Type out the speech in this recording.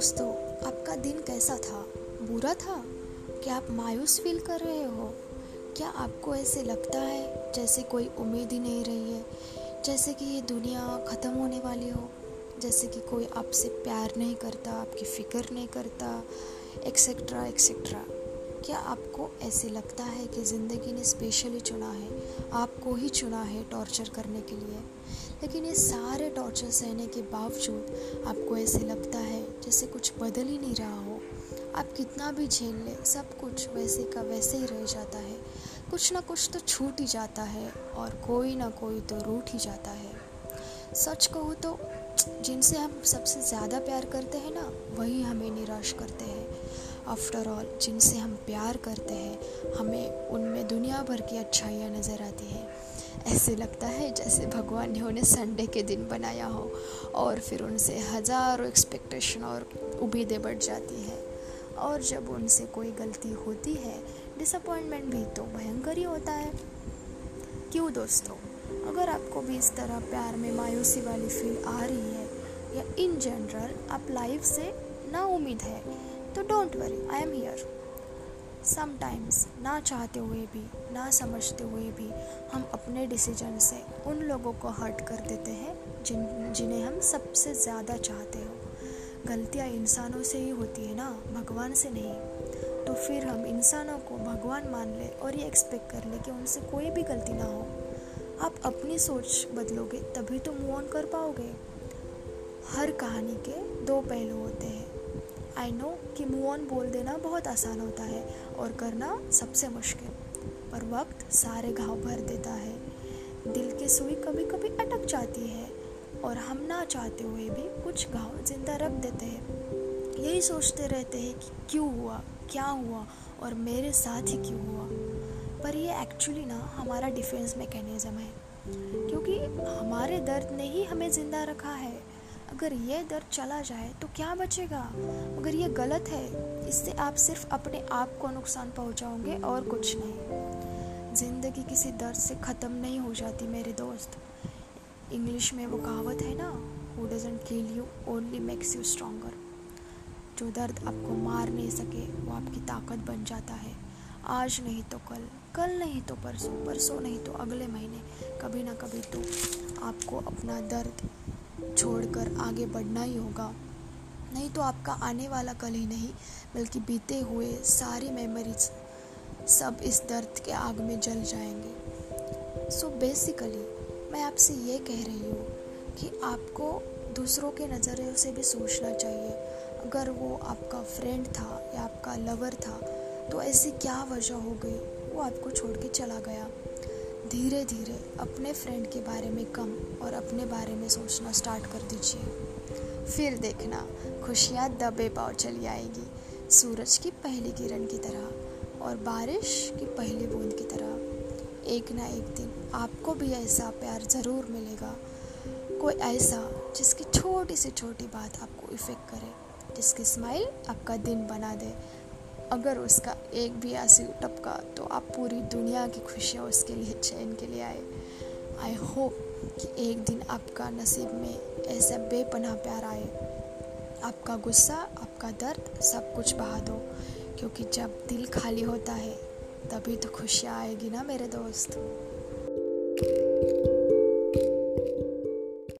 दोस्तों, आपका दिन कैसा था? बुरा था? क्या आप मायूस फील कर रहे हो? क्या आपको ऐसे लगता है जैसे कोई उम्मीद ही नहीं रही है? जैसे कि ये दुनिया ख़त्म होने वाली हो? जैसे कि कोई आपसे प्यार नहीं करता, आपकी फ़िक्र नहीं करता एक्सेट्रा एक्सेट्रा क्या आपको ऐसे लगता है कि ज़िंदगी ने स्पेशली चुना है? आपको ही चुना है टॉर्चर करने के लिए। लेकिन ये सारे टॉर्चर सहने के बावजूद आपको ऐसे लगता है जैसे कुछ बदल ही नहीं रहा हो? आप कितना भी झेल लें, सब कुछ वैसे का वैसे ही रह जाता है। कुछ ना कुछ तो छूट ही जाता है और कोई ना कोई तो रूठ ही जाता है। सच कहूँ तो जिनसे हम सबसे ज़्यादा प्यार करते हैं ना, वही हमें निराश करते हैं। आफ्टर ऑल जिनसे हम प्यार करते हैं, हमें उनमें दुनिया भर की अच्छाइयाँ नज़र आती हैं। ऐसे लगता है जैसे भगवान ने उन्हें संडे के दिन बनाया हो और फिर उनसे हज़ारों एक्सपेक्टेशन और उम्मीदें बढ़ जाती हैं। और जब उनसे कोई गलती होती है डिसअपॉइंटमेंट भी तो भयंकर ही होता है। क्यों दोस्तों? अगर आपको भी इस तरह प्यार में मायूसी वाली फील आ रही है, या इन जनरल आप लाइफ से ना उम्मीद है तो don't worry I am here sometimes ना चाहते हुए भी, ना समझते हुए भी, हम अपने डिसीज़न से उन लोगों को हर्ट कर देते हैं, जिन, जिन्हें हम सबसे ज़्यादा चाहते हो। गलतियाँ इंसानों से ही होती है ना, भगवान से नहीं। तो फिर हम इंसानों को भगवान मान लें और ये एक्सपेक्ट कर ले कि उनसे कोई भी गलती ना हो। आप अपनी सोच बदलोगे, तभी तो मूव ऑन कर पाओगे। हर कहानी के दो पहलू होते हैं। आई नो कि मूव ऑन बोल देना बहुत आसान होता है और करना सबसे मुश्किल। पर वक्त सारे घाव भर देता है। दिल की सुई कभी कभी अटक जाती है और हम ना चाहते हुए भी कुछ घाव ज़िंदा रख देते हैं। यही सोचते रहते हैं कि क्यों हुआ, क्या हुआ और मेरे साथ ही क्यों हुआ। पर ये एक्चुअली ना हमारा डिफेंस मैकेनिज़्म है। क्योंकि हमारे दर्द ने ही हमें ज़िंदा रखा है। अगर ये दर्द चला जाए तो क्या बचेगा? अगर ये गलत है। इससे आप सिर्फ़ अपने आप को नुकसान पहुंचाओगे और कुछ नहीं। ज़िंदगी किसी दर्द से ख़त्म नहीं हो जाती, मेरे दोस्त। इंग्लिश में वो कहावत है ना who doesn't kill you only makes you stronger जो दर्द आपको मार नहीं सके, वो आपकी ताकत बन जाता है। आज नहीं तो कल कल नहीं तो परसों परसों नहीं तो अगले महीने। कभी ना कभी तो आपको अपना दर्द छोड़कर आगे बढ़ना ही होगा। नहीं तो आपका आने वाला कल ही नहीं, बल्कि बीते हुए सारी मेमोरीज सब इस दर्द के आग में जल जाएँगे। सो so बेसिकली मैं आपसे ये कह रही हूँ कि आपको दूसरों के नज़रियों से भी सोचना चाहिए। अगर वो आपका फ्रेंड था या आपका लवर था तो ऐसी क्या वजह हो गई? वो आपको छोड़ के चला गया। धीरे धीरे अपने फ्रेंड के बारे में कम और अपने बारे में सोचना स्टार्ट कर दीजिए। फिर देखना, खुशियाँ दबे पाव चली आएगी। सूरज की पहली किरण की तरह और बारिश की पहली बूंद की तरह। एक ना एक दिन आपको भी ऐसा प्यार ज़रूर मिलेगा। कोई ऐसा जिसकी छोटी से छोटी बात आपको इफ़ेक्ट करे, जिसकी स्माइल आपका दिन बना दे। अगर उसका एक भी आँसू टपका तो आप पूरी दुनिया की खुशियाँ उसके लिए, चैन के लिए आए। आई होप कि एक दिन आपका नसीब में ऐसा बेपनाह प्यार आए। आपका गुस्सा, आपका दर्द सब कुछ बहा दो, क्योंकि जब दिल खाली होता है, तभी तो खुशियाँ आएगी ना मेरे दोस्त।